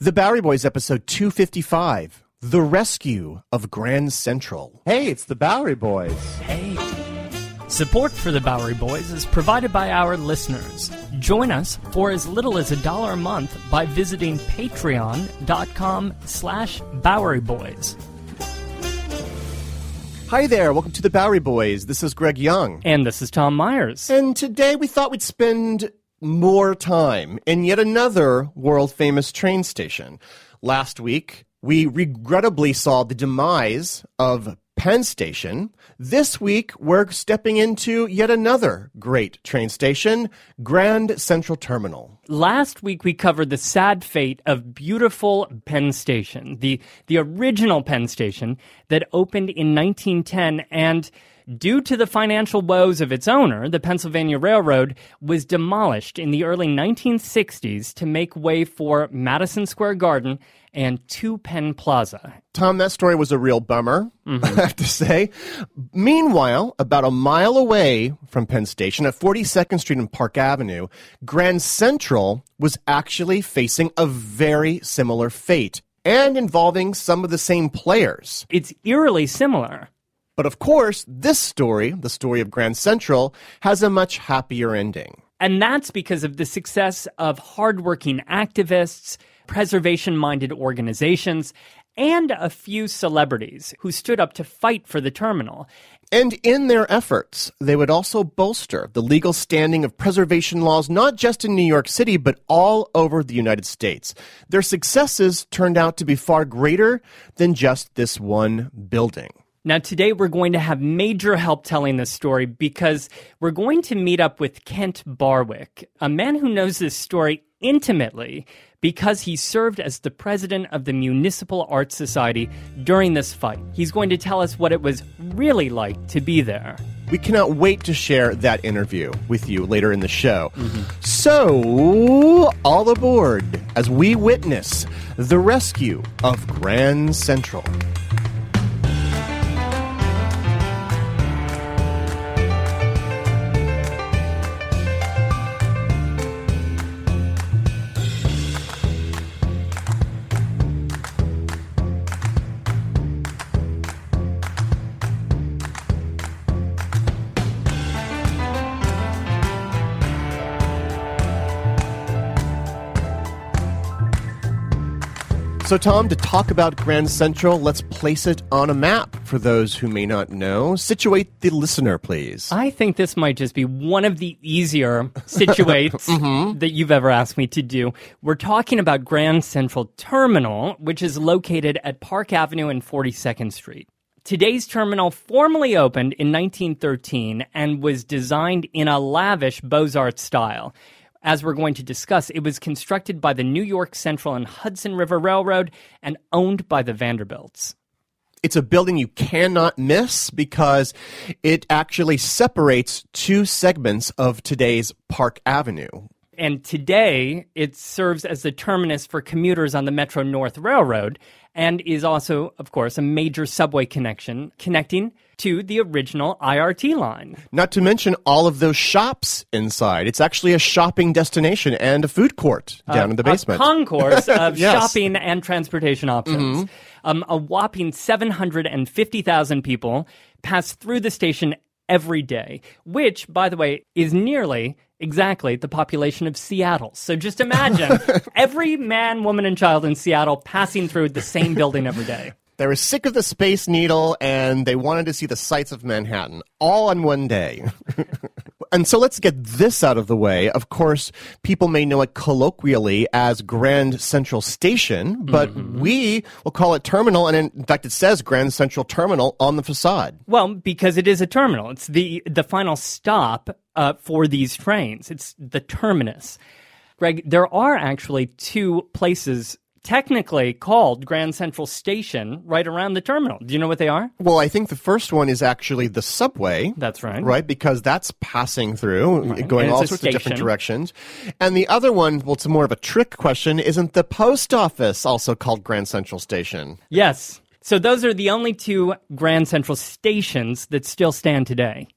The Bowery Boys, episode 255 The Rescue of Grand Central. Hey, it's the Bowery Boys. Hey. Support for the Bowery Boys is provided by our listeners. Join us for as little as a dollar a month by visiting patreon.com slash Bowery Boys. Hi there, welcome to the Bowery Boys. This is Greg Young. And this is Tom Myers. And today we thought we'd spend more time in yet another world famous train station. Last week, we regrettably saw the demise of Penn Station. This week, we're stepping into yet another great train station, Grand Central Terminal. Last week, we covered the sad fate of beautiful Penn Station, the, the original Penn Station that opened in 1910 and Due to the financial woes of its owner, the Pennsylvania Railroad was demolished in the early 1960s to make way for Madison Square Garden and Two Penn Plaza. Tom, that story was a real bummer, mm-hmm. I have to say. Meanwhile, about a mile away from Penn Station at 42nd Street and Park Avenue, Grand Central was actually facing a very similar fate and involving some of the same players. It's eerily similar. But of course, this story, the story of Grand Central, has a much happier ending. And that's because of the success of hardworking activists, preservation minded organizations, and a few celebrities who stood up to fight for the terminal. And in their efforts, they would also bolster the legal standing of preservation laws not just in New York City, but all over the United States. Their successes turned out to be far greater than just this one building. Now, today we're going to have major help telling this story because we're going to meet up with Kent Barwick, a man who knows this story intimately because he served as the president of the Municipal Arts Society during this fight. He's going to tell us what it was really like to be there. We cannot wait to share that interview with you later in the show. Mm-hmm. So, all aboard as we witness the rescue of Grand Central. So, Tom, to talk about Grand Central, let's place it on a map for those who may not know. Situate the listener, please. I think this might just be one of the easier situates mm-hmm. that you've ever asked me to do. We're talking about Grand Central Terminal, which is located at Park Avenue and 42nd Street. Today's terminal formally opened in 1913 and was designed in a lavish Beaux Arts style as we're going to discuss, it was constructed by the New York Central and Hudson River Railroad and owned by the Vanderbilts. It's a building you cannot miss because it actually separates two segments of today's Park Avenue. And today, it serves as the terminus for commuters on the Metro North Railroad and is also, of course, a major subway connection connecting to the original IRT line. Not to mention all of those shops inside. It's actually a shopping destination and a food court down uh, in the basement. A concourse of yes. shopping and transportation options. Mm-hmm. Um, a whopping 750,000 people pass through the station every day, which, by the way, is nearly Exactly, the population of Seattle. So just imagine every man, woman, and child in Seattle passing through the same building every day. They were sick of the Space Needle and they wanted to see the sights of Manhattan all on one day. and so let's get this out of the way. Of course, people may know it colloquially as Grand Central Station, but mm-hmm. we will call it Terminal. And in fact, it says Grand Central Terminal on the facade. Well, because it is a terminal. It's the, the final stop uh, for these trains. It's the terminus. Greg, there are actually two places technically called Grand Central Station right around the terminal. Do you know what they are? Well, I think the first one is actually the subway. That's right. Right, because that's passing through, right. going all sorts of different directions. And the other one, well, it's more of a trick question, isn't the post office also called Grand Central Station? Yes. So those are the only two Grand Central stations that still stand today.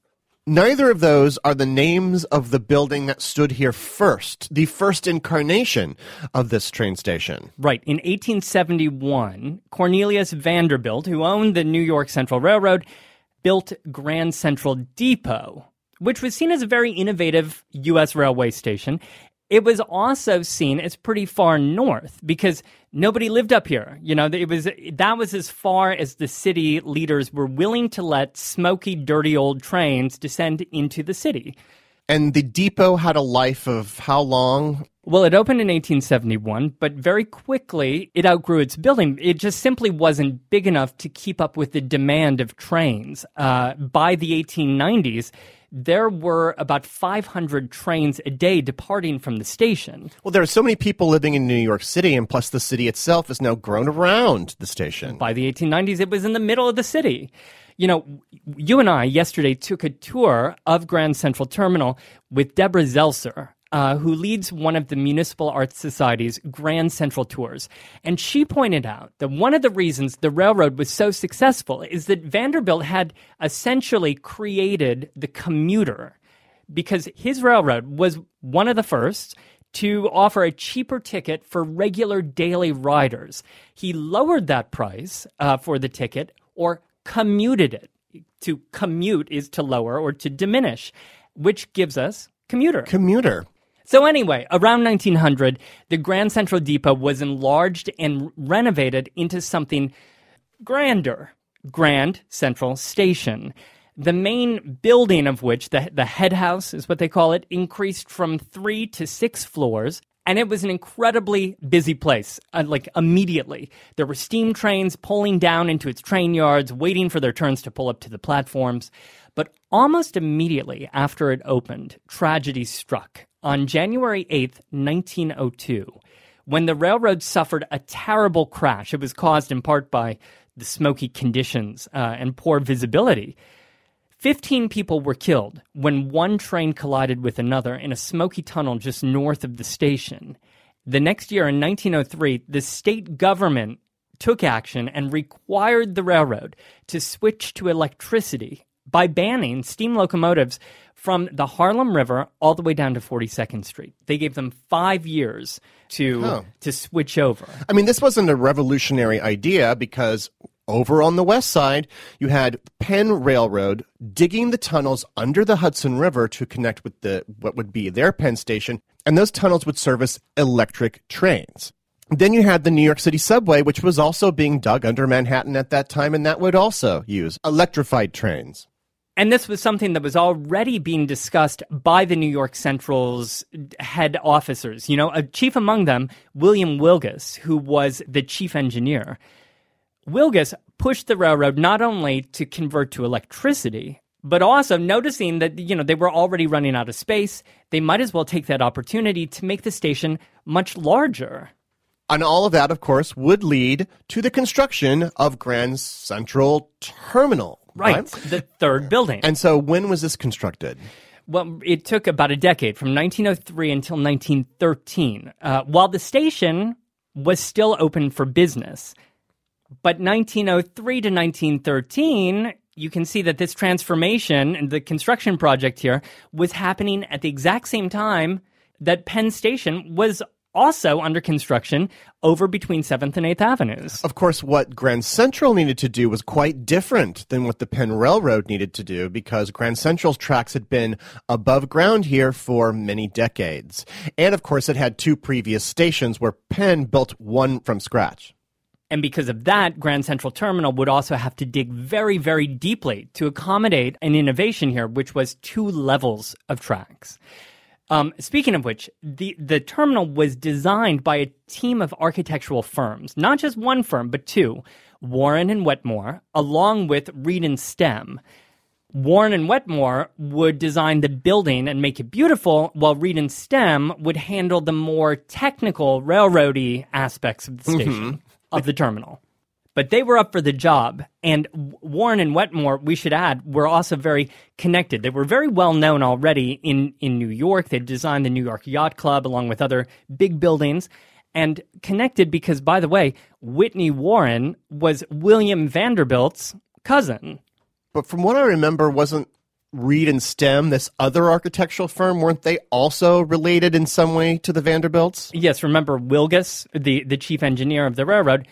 Neither of those are the names of the building that stood here first, the first incarnation of this train station. Right. In 1871, Cornelius Vanderbilt, who owned the New York Central Railroad, built Grand Central Depot, which was seen as a very innovative U.S. railway station. It was also seen as pretty far north because nobody lived up here. You know, it was that was as far as the city leaders were willing to let smoky, dirty old trains descend into the city. And the depot had a life of how long? Well, it opened in 1871, but very quickly it outgrew its building. It just simply wasn't big enough to keep up with the demand of trains. Uh, by the 1890s, there were about 500 trains a day departing from the station. Well, there are so many people living in New York City, and plus the city itself has now grown around the station. By the 1890s, it was in the middle of the city. You know, you and I yesterday took a tour of Grand Central Terminal with Deborah Zelser, uh, who leads one of the Municipal Arts Society's Grand Central Tours. And she pointed out that one of the reasons the railroad was so successful is that Vanderbilt had essentially created the commuter because his railroad was one of the first to offer a cheaper ticket for regular daily riders. He lowered that price uh, for the ticket or commuted it. To commute is to lower or to diminish, which gives us commuter. Commuter. So, anyway, around 1900, the Grand Central Depot was enlarged and renovated into something grander Grand Central Station. The main building of which, the, the head house is what they call it, increased from three to six floors. And it was an incredibly busy place, uh, like immediately. There were steam trains pulling down into its train yards, waiting for their turns to pull up to the platforms. But almost immediately after it opened, tragedy struck on January 8th, 1902, when the railroad suffered a terrible crash. It was caused in part by the smoky conditions uh, and poor visibility. 15 people were killed when one train collided with another in a smoky tunnel just north of the station. The next year, in 1903, the state government took action and required the railroad to switch to electricity by banning steam locomotives from the Harlem River all the way down to 42nd Street. They gave them five years to huh. to switch over. I mean, this wasn't a revolutionary idea because over on the west side, you had Penn Railroad digging the tunnels under the Hudson River to connect with the what would be their Penn station, and those tunnels would service electric trains. Then you had the New York City subway, which was also being dug under Manhattan at that time, and that would also use electrified trains. And this was something that was already being discussed by the New York Central's head officers. You know, a chief among them, William Wilgus, who was the chief engineer. Wilgus pushed the railroad not only to convert to electricity, but also noticing that you know they were already running out of space, they might as well take that opportunity to make the station much larger. And all of that, of course, would lead to the construction of Grand Central Terminal, Right, the third building. And so when was this constructed? Well, it took about a decade from 1903 until 1913, uh, while the station was still open for business. But 1903 to 1913, you can see that this transformation and the construction project here was happening at the exact same time that Penn Station was also under construction over between 7th and 8th Avenues. Of course, what Grand Central needed to do was quite different than what the Penn Railroad needed to do because Grand Central's tracks had been above ground here for many decades. And of course, it had two previous stations where Penn built one from scratch. And because of that, Grand Central Terminal would also have to dig very, very deeply to accommodate an innovation here, which was two levels of tracks. Um, speaking of which, the, the terminal was designed by a team of architectural firms, not just one firm, but two, Warren and Wetmore, along with Reed and Stem. Warren and Wetmore would design the building and make it beautiful, while Reed and Stem would handle the more technical, railroady aspects of the station of the terminal. But they were up for the job. And Warren and Wetmore, we should add, were also very connected. They were very well known already in, in New York. They designed the New York Yacht Club along with other big buildings and connected because, by the way, Whitney Warren was William Vanderbilt's cousin. But from what I remember, wasn't Reed and Stem, this other architectural firm, weren't they also related in some way to the Vanderbilts? Yes, remember Wilgus, the, the chief engineer of the railroad,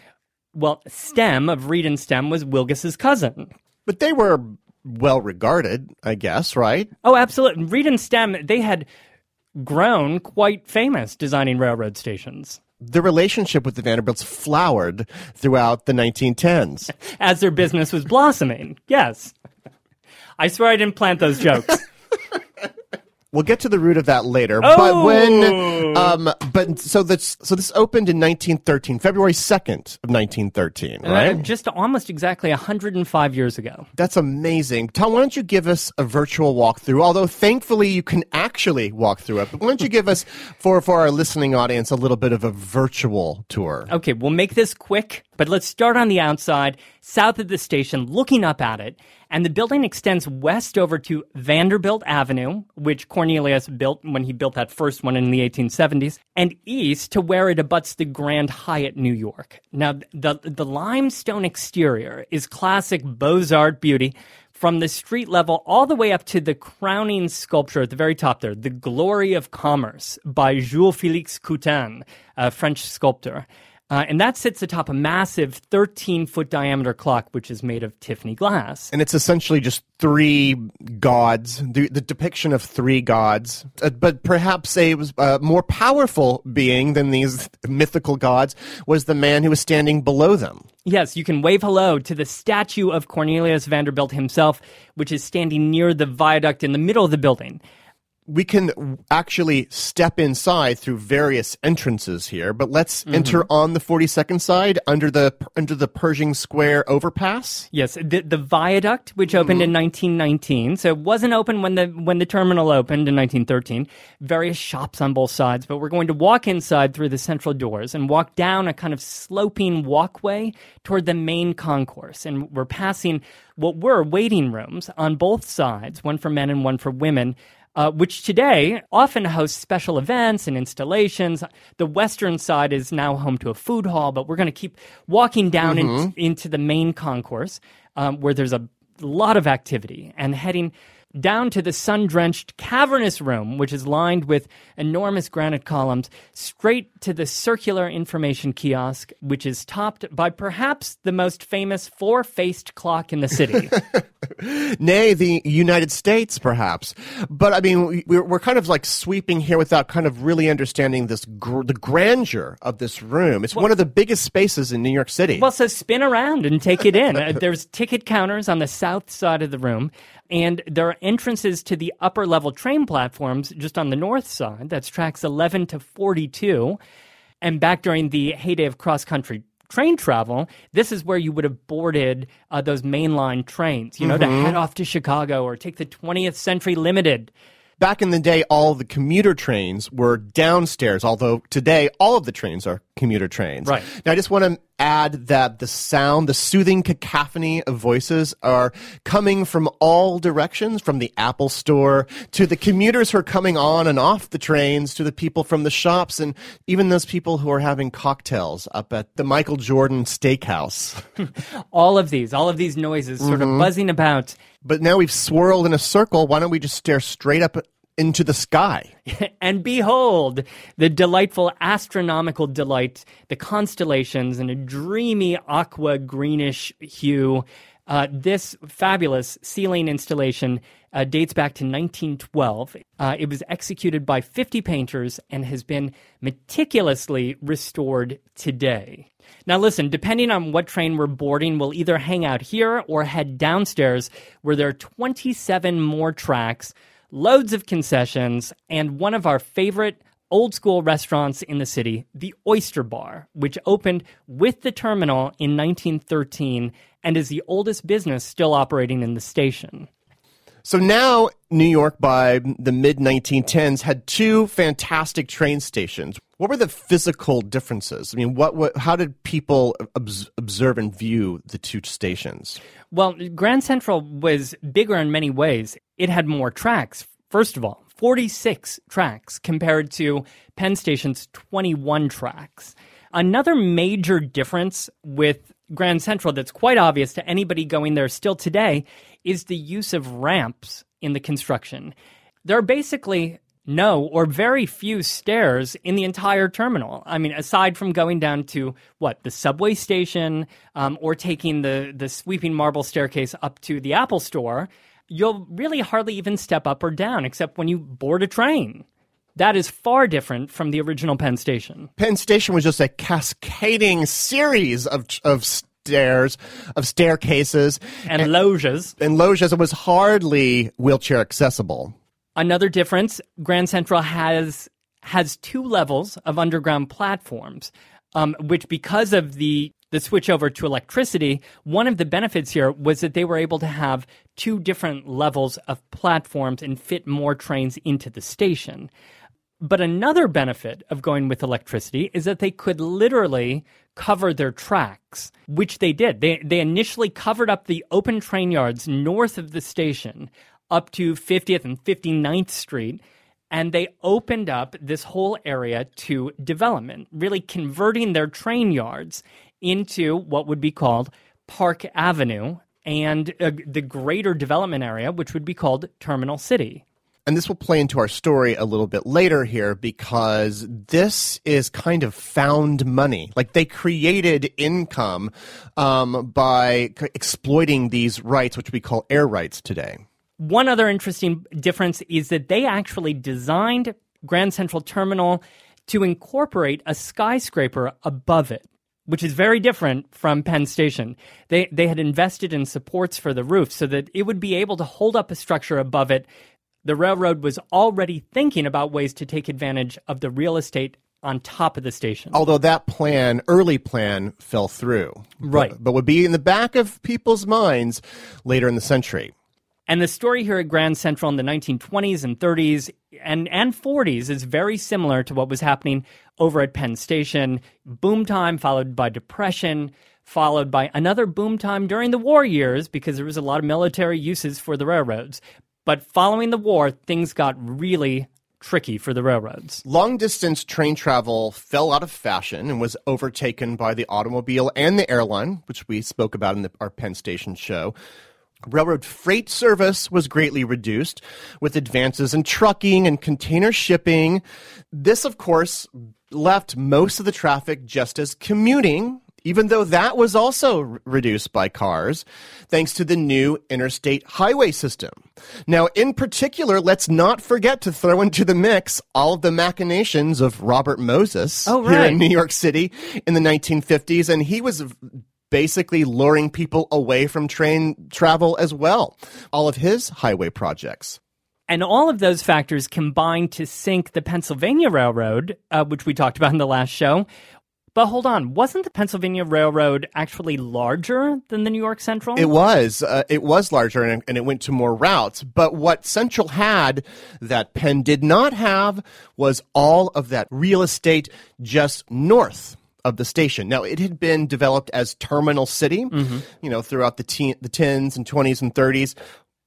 well, Stem of Reed and Stem was Wilgus's cousin. But they were well regarded, I guess, right? Oh, absolutely. Reed and Stem, they had grown quite famous designing railroad stations. The relationship with the Vanderbilts flowered throughout the 1910s. As their business was blossoming, yes. I swear I didn't plant those jokes. We'll get to the root of that later. Oh! But when, um, but so this, so this opened in 1913, February 2nd of 1913, Uh, right? just almost exactly 105 years ago. That's amazing. Tom, why don't you give us a virtual walkthrough? Although thankfully you can actually walk through it, but why don't you give us, for, for our listening audience, a little bit of a virtual tour? Okay, we'll make this quick, but let's start on the outside, south of the station, looking up at it. And the building extends west over to Vanderbilt Avenue, which Cornelius built when he built that first one in the 1870s, and east to where it abuts the Grand Hyatt, New York. Now, the, the limestone exterior is classic Beaux-Arts beauty from the street level all the way up to the crowning sculpture at the very top there, The Glory of Commerce by Jules Félix Coutan, a French sculptor. Uh, and that sits atop a massive 13 foot diameter clock, which is made of Tiffany glass. And it's essentially just three gods, the, the depiction of three gods, uh, but perhaps a uh, more powerful being than these mythical gods was the man who was standing below them. Yes, you can wave hello to the statue of Cornelius Vanderbilt himself, which is standing near the viaduct in the middle of the building. We can actually step inside through various entrances here, but let's mm-hmm. enter on the 42nd side under the under the Pershing Square overpass. Yes, the, the viaduct, which opened mm-hmm. in 1919, so it wasn't open when the when the terminal opened in 1913. Various shops on both sides, but we're going to walk inside through the central doors and walk down a kind of sloping walkway toward the main concourse, and we're passing what were waiting rooms on both sides, one for men and one for women. Uh, which today often hosts special events and installations. The western side is now home to a food hall, but we're going to keep walking down in- into the main concourse um, where there's a lot of activity and heading down to the sun drenched cavernous room, which is lined with enormous granite columns, straight to the circular information kiosk, which is topped by perhaps the most famous four faced clock in the city. Nay, the United States, perhaps. But I mean, we- we're, we're kind of like sweeping here without kind of really understanding this gr- the grandeur of this room. It's one of the biggest spaces in New York City. Well, so spin around and take it in. Uh, There's ticket counters on the south side of the room, and there are entrances to the upper level train platforms just on the north side. That's tracks 11 to 42. And back during the heyday of cross country train travel, this is where you would have boarded uh, those mainline trains, you know, to head off to Chicago or take the 20th Century Limited. Back in the day, all the commuter trains were downstairs, although today all of the trains are commuter trains. Right. Now, I just want to add that the sound, the soothing cacophony of voices are coming from all directions, from the Apple store to the commuters who are coming on and off the trains to the people from the shops and even those people who are having cocktails up at the Michael Jordan Steakhouse. All of these, all of these noises sort of mm-hmm. buzzing about. But now we've swirled in a circle. Why don't we just stare straight up into the sky. and behold, the delightful astronomical delight, the constellations in a dreamy aqua greenish hue. Uh, this fabulous ceiling installation uh, dates back to 1912. Uh, it was executed by 50 painters and has been meticulously restored today. Now, listen, depending on what train we're boarding, we'll either hang out here or head downstairs where there are 27 more tracks, loads of concessions, and one of our favorite old school restaurants in the city, the Oyster Bar, which opened with the terminal in 1913 and is the oldest business still operating in the station. So now, New York by the mid 1910s had two fantastic train stations. What were the physical differences? I mean, what, what how did people obs- observe and view the two stations? Well, Grand Central was bigger in many ways. It had more tracks, first of all, 46 tracks compared to Penn Station's 21 tracks. Another major difference with Grand Central that's quite obvious to anybody going there still today is the use of ramps in the construction. There are basically no or very few stairs in the entire terminal. I mean, aside from going down to what the subway station um, or taking the the sweeping marble staircase up to the Apple Store, you'll really hardly even step up or down except when you board a train. That is far different from the original Penn Station. Penn Station was just a cascading series of of stairs, of staircases and, and loges. And loges. It was hardly wheelchair accessible. Another difference: Grand Central has has two levels of underground platforms, um, which because of the the switch over to electricity, one of the benefits here was that they were able to have two different levels of platforms and fit more trains into the station. But another benefit of going with electricity is that they could literally cover their tracks, which they did. They, they initially covered up the open train yards north of the station up to 50th and 59th Street. And they opened up this whole area to development, really converting their train yards into what would be called Park Avenue and uh, the greater development area, which would be called Terminal City. And this will play into our story a little bit later here because this is kind of found money. Like they created income um, by exploiting these rights, which we call air rights today. One other interesting difference is that they actually designed Grand Central Terminal to incorporate a skyscraper above it which is very different from Penn Station. They they had invested in supports for the roof so that it would be able to hold up a structure above it the railroad was already thinking about ways to take advantage of the real estate on top of the station. Although that plan, early plan, fell through. Right. But, but would be in the back of people's minds later in the century. And the story here at Grand Central in the 1920s and 30s and, and 40s is very similar to what was happening over at Penn Station. Boom time followed by depression, followed by another boom time during the war years because there was a lot of military uses for the railroads. But following the war, things got really tricky for the railroads. Long distance train travel fell out of fashion and was overtaken by the automobile and the airline, which we spoke about in the, our Penn Station show. Railroad freight service was greatly reduced with advances in trucking and container shipping. This, of course, left most of the traffic just as commuting even though that was also r- reduced by cars thanks to the new interstate highway system. Now, in particular, let's not forget to throw into the mix all of the machinations of Robert Moses oh, right. here in New York City in the 1950s, and he was basically luring people away from train travel as well. All of his highway projects. And all of those factors combined to sink the Pennsylvania Railroad, uh, which we talked about in the last show, but hold on, wasn't the Pennsylvania Railroad actually larger than the New York Central? It was. Uh, it was larger and, and, it went to more routes. But what Central had that Penn did not have was all of that real estate just north of the station. Now, it had been developed as Terminal City, mm-hmm. you know, throughout the, te- the 10s and 20s and 30s.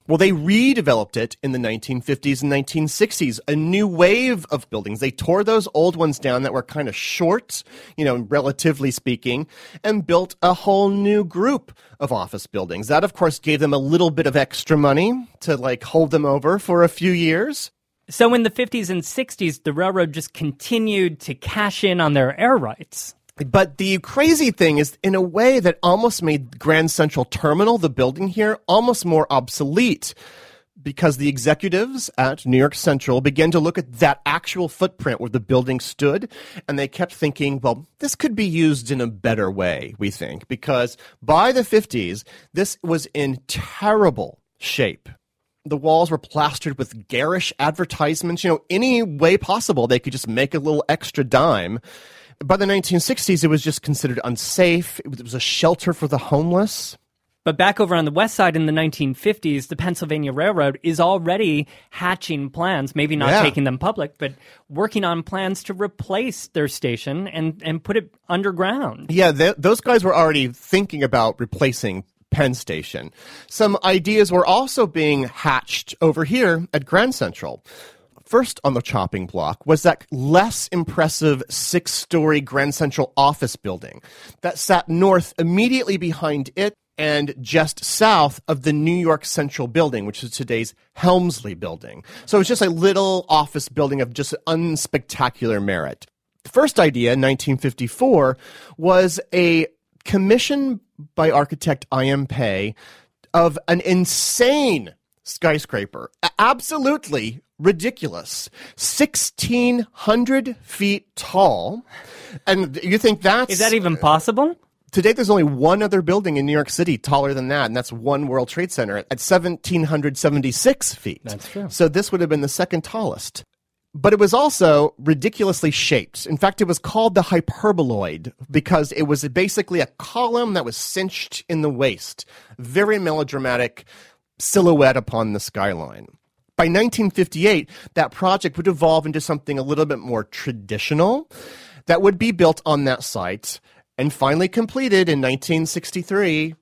Well, they redeveloped it in the 1950s and 1960s, a new wave of buildings. They tore those old ones down that were kind of short, you know, relatively speaking, and built a whole new group of office buildings. That, of course, gave them a little bit of extra money to like hold them over for a few years. So in the 50s and 60s, the railroad just continued to cash in on their air rights. But the crazy thing is, in a way that almost made Grand Central Terminal, the building here, almost more obsolete because the executives at New York Central began to look at that actual footprint where the building stood, and they kept thinking, well, this could be used in a better way, we think, because by the 50s, this was in terrible shape. The walls were plastered with garish advertisements, you know, any way possible they could just make a little extra dime. By the 1960s, it was just considered unsafe. It was a shelter for the homeless. But back over on the west side in the 1950s, the Pennsylvania Railroad is already hatching plans, maybe not Yeah. taking them public, but working on plans to replace their station and, and put it underground. Yeah, th- those guys were already thinking about replacing Penn Station. Some ideas were also being hatched over here at Grand Central. First on the chopping block was that less impressive six story Grand Central office building that sat north immediately behind it and just south of the New York Central building, which is today's Helmsley building. So it's just a little office building of just unspectacular merit. The first idea in 1954 was a commission by architect I.M. Pei of an insane skyscraper. Absolutely ridiculous. 1,600 feet tall. And you think that's. Is that even possible? Today, there's only one other building in New York City taller than that, and that's One World Trade Center at 1,776 feet. That's true. So this would have been the second tallest. But it was also ridiculously shaped. In fact, it was called the hyperboloid because it was basically a column that was cinched in the waist. Very melodramatic silhouette upon the skyline. By 1958, that project would evolve into something a little bit more traditional that would be built on that site and finally completed in 1963.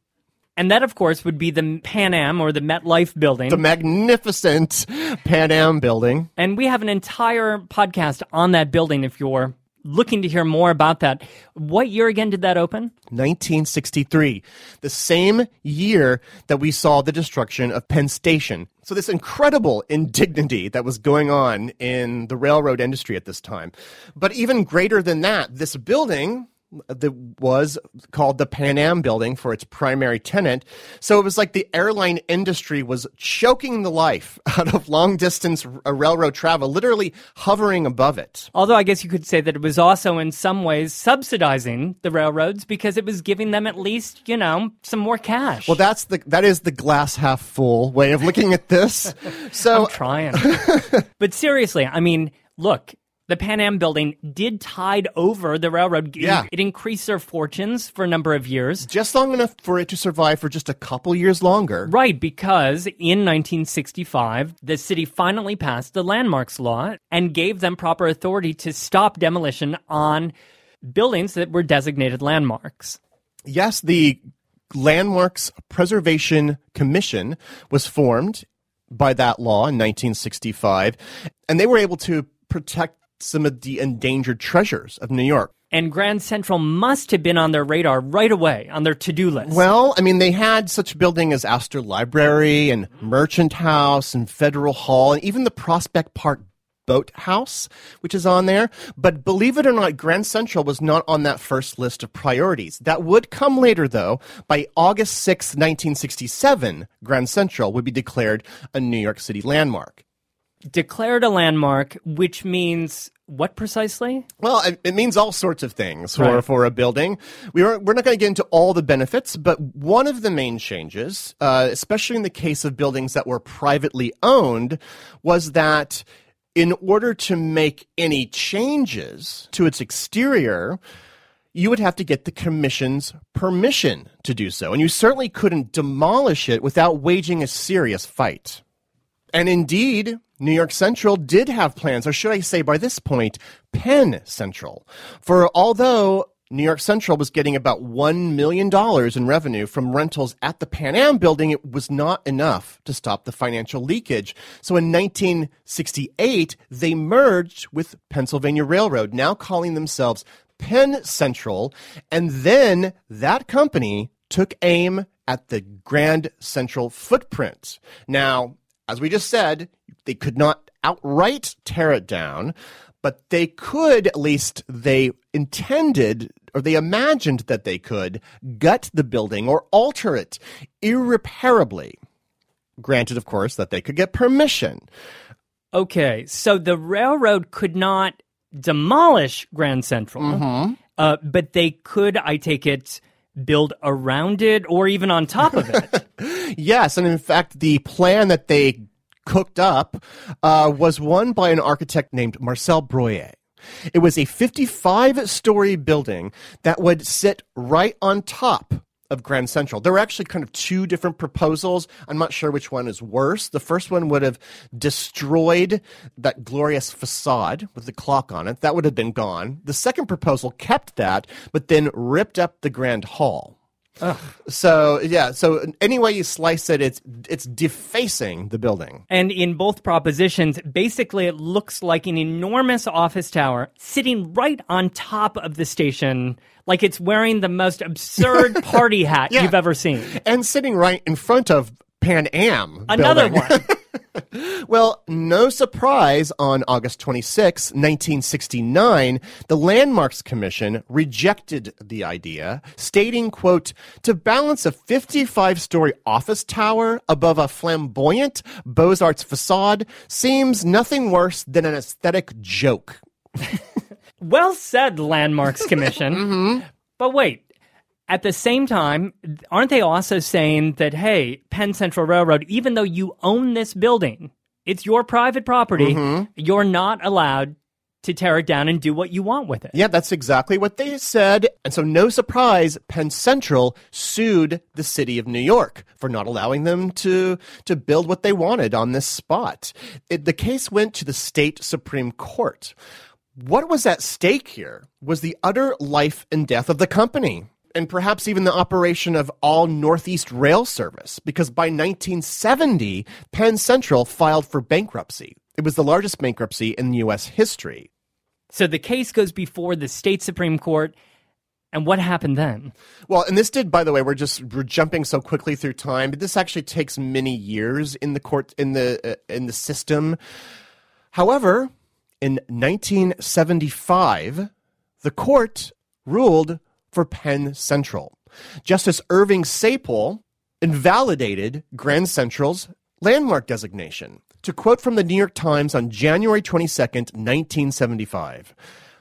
And that, of course, would be the Pan Am or the MetLife building. The magnificent Pan Am building. and we have an entire podcast on that building if you're looking to hear more about that. What year again did that open? 1963, the same year that we saw the destruction of Penn Station. So, this incredible indignity that was going on in the railroad industry at this time. But even greater than that, this building that was called the Pan Am building for its primary tenant. So it was like the airline industry was choking the life out of long distance uh, railroad travel, literally hovering above it. Although I guess you could say that it was also in some ways subsidizing the railroads because it was giving them at least, you know, some more cash. Well, that's the that is the glass half full way of looking at this. So I'm trying. but seriously, I mean, look, the Pan Am building did tide over the railroad. It- Yeah. It increased their fortunes for a number of years. just long enough for it to survive for just a couple years longer. Right, because in 1965, the city finally passed the landmarks law and gave them proper authority to stop demolition on buildings that were designated landmarks. Yes, the Landmarks Preservation Commission was formed by that law in 1965, and they were able to protect some of the endangered treasures of New York. And Grand Central must have been on their radar right away, on their to do list. Well, I mean, they had such building as Astor Library and Merchant House and Federal Hall and even the Prospect Park Boat House, which is on there. But believe it or not, Grand Central was not on that first list of priorities. That would come later, though. By August 6, 1967, Grand Central would be declared a New York City landmark. Declared a landmark, which means what precisely? Well, it, means all sorts of things for, Right. for a building. We are, we're not going to get into all the benefits, but one of the main changes, uh, especially in the case of buildings that were privately owned, was that in order to make any changes to its exterior, you would have to get the commission's permission to do so. And you certainly couldn't demolish it without waging a serious fight. And indeed, New York Central did have plans, or should I say by this point, Penn Central. For although New York Central was getting about $1 million in revenue from rentals at the Pan Am building, it was not enough to stop the financial leakage. So in 1968, they merged with Pennsylvania Railroad, now calling themselves Penn Central. And then that company took aim at the Grand Central footprint. Now, as we just said, they could not outright tear it down, but they could, at least they intended or they imagined that they could, gut the building or alter it irreparably. Granted, of course, that they could get permission. Okay, so the railroad could not demolish Grand Central, Mm-hmm. uh, but they could, I take it, build around it or even on top of it. Yes, and in fact, the plan that they cooked up uh, was one by an architect named Marcel Breuer. It was a 55 story building that would sit right on top of Grand Central. There were actually kind of two different proposals. I'm not sure which one is worse. The first one would have destroyed that glorious facade with the clock on it. That would have been gone. The second proposal kept that, but then ripped up the Grand Hall. So yeah, so any way you slice it, it's it's defacing the building. and in both propositions, basically it looks like an enormous office tower sitting right on top of the station, like it's wearing the most absurd party hat Yeah. you've ever seen. and sitting right in front of Pan Am. Another building. one. Well, no surprise, on August 26, 1969, the Landmarks Commission rejected the idea, stating, quote, to balance a 55-story office tower above a flamboyant Beaux-Arts facade seems nothing worse than an aesthetic joke. Well said, Landmarks Commission. Mm-hmm. But wait, at the same time, aren't they also saying that, hey, Penn Central Railroad, even though you own this building, it's your private property, Mm-hmm. you're not allowed to tear it down and do what you want with it. Yeah, that's exactly what they said. And so, no surprise, Penn Central sued the city of New York for not allowing them to, to build what they wanted on this spot. It, the case went to the state Supreme Court. What was at stake here was the utter life and death of the company. And perhaps even the operation of all Northeast rail service, because by 1970, Penn Central filed for bankruptcy. It was the largest bankruptcy in U.S. history. So the case goes before the state Supreme Court. And what happened then? Well, and this did, by the way, we're just we're jumping so quickly through time, but this actually takes many years in the court in the uh, in the system. However, in 1975, the court ruled for Penn Central. Justice Irving Saypol invalidated Grand Central's landmark designation. To quote from the New York Times on January 22, 1975,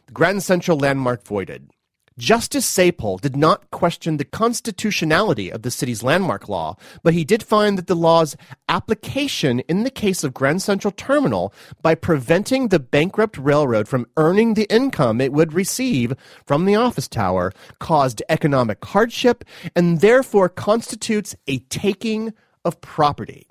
the Grand Central landmark voided. Justice Saypol did not question the constitutionality of the city's landmark law, but he did find that the law's application in the case of Grand Central Terminal by preventing the bankrupt railroad from earning the income it would receive from the office tower caused economic hardship and therefore constitutes a taking of property.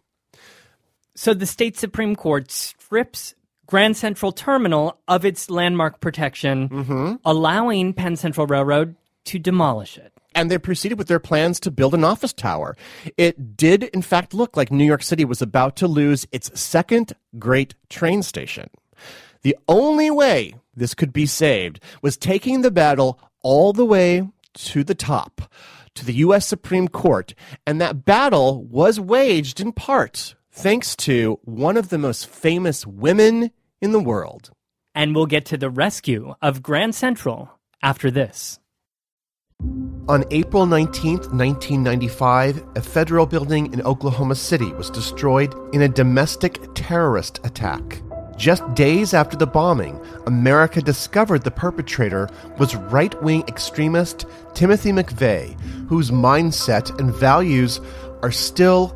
So the state Supreme Court strips Grand Central Terminal of its landmark protection, Mm-hmm. allowing Penn Central Railroad to demolish it. and they proceeded with their plans to build an office tower. It did, in fact, look like New York City was about to lose its second great train station. The only way this could be saved was taking the battle all the way to the top, to the U.S. Supreme Court, and that battle was waged in part thanks to one of the most famous women in the world. And we'll get to the rescue of Grand Central after this. On April 19, 1995, a federal building in Oklahoma City was destroyed in a domestic terrorist attack. Just days after the bombing, America discovered the perpetrator was right wing extremist Timothy McVeigh, whose mindset and values are still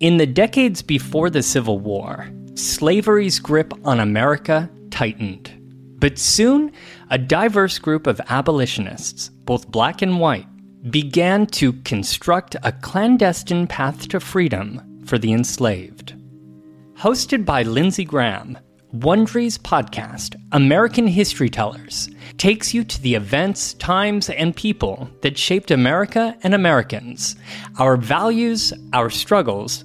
In the decades before the Civil War, slavery's grip on America tightened. But soon, a diverse group of abolitionists, both black and white, began to construct a clandestine path to freedom for the enslaved. Hosted by Lindsay Graham, Wondery's podcast, American History Tellers, takes you to the events, times, and people that shaped America and Americans, our values, our struggles,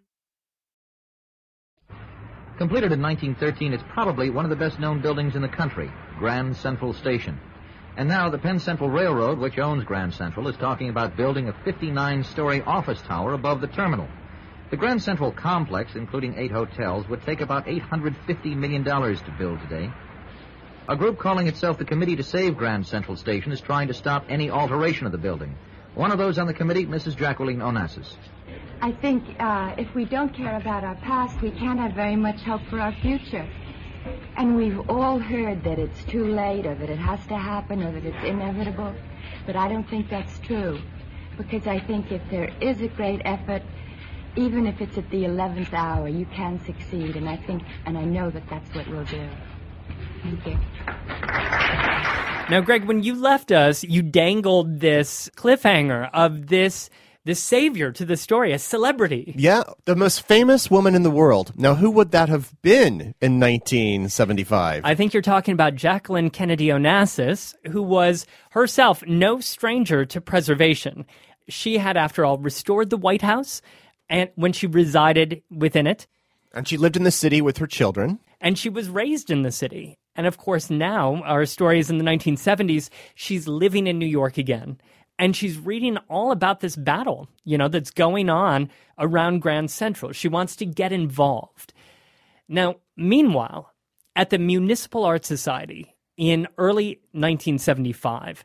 Completed in 1913, it's probably one of the best known buildings in the country, Grand Central Station. And now the Penn Central Railroad, which owns Grand Central, is talking about building a 59 story office tower above the terminal. The Grand Central complex, including eight hotels, would take about $850 million to build today. A group calling itself the Committee to Save Grand Central Station is trying to stop any alteration of the building. One of those on the committee, Mrs. Jacqueline Onassis. I think uh, if we don't care about our past, we can't have very much hope for our future. And we've all heard that it's too late, or that it has to happen, or that it's inevitable. But I don't think that's true. Because I think if there is a great effort, even if it's at the 11th hour, you can succeed. And I think, and I know that that's what we'll do. Thank you. Now, Greg, when you left us, you dangled this cliffhanger of this this savior to the story, a celebrity. Yeah, the most famous woman in the world. Now, who would that have been in 1975? I think you're talking about Jacqueline Kennedy Onassis, who was herself no stranger to preservation. She had, after all, restored the White House and when she resided within it. And she lived in the city with her children. And she was raised in the city. And of course, now our story is in the 1970s. She's living in New York again and she's reading all about this battle, you know, that's going on around Grand Central. She wants to get involved. Now, meanwhile, at the Municipal Art Society in early 1975,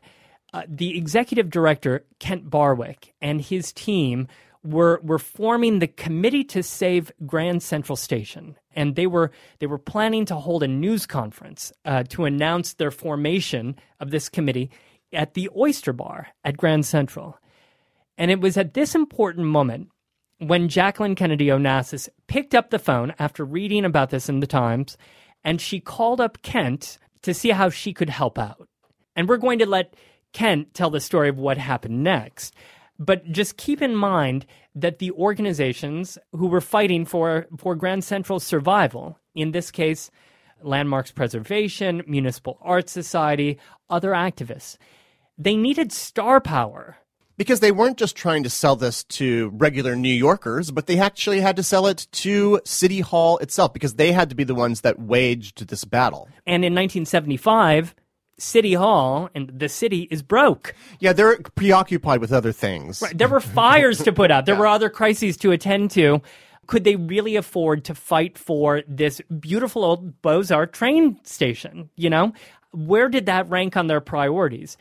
uh, the executive director, Kent Barwick, and his team were were forming the committee to save Grand Central Station, and they were they were planning to hold a news conference uh, to announce their formation of this committee at the Oyster Bar at Grand Central. And it was at this important moment when Jacqueline Kennedy Onassis picked up the phone after reading about this in the Times and she called up Kent to see how she could help out. And we're going to let Kent tell the story of what happened next. But just keep in mind that the organizations who were fighting for, for Grand Central's survival, in this case, Landmarks Preservation, Municipal Art Society, other activists, they needed star power. Because they weren't just trying to sell this to regular New Yorkers, but they actually had to sell it to City Hall itself because they had to be the ones that waged this battle. And in 1975, City Hall and the city is broke. Yeah, they're preoccupied with other things. Right. There were fires to put out, there yeah. were other crises to attend to. Could they really afford to fight for this beautiful old Beaux Arts train station? You know, where did that rank on their priorities?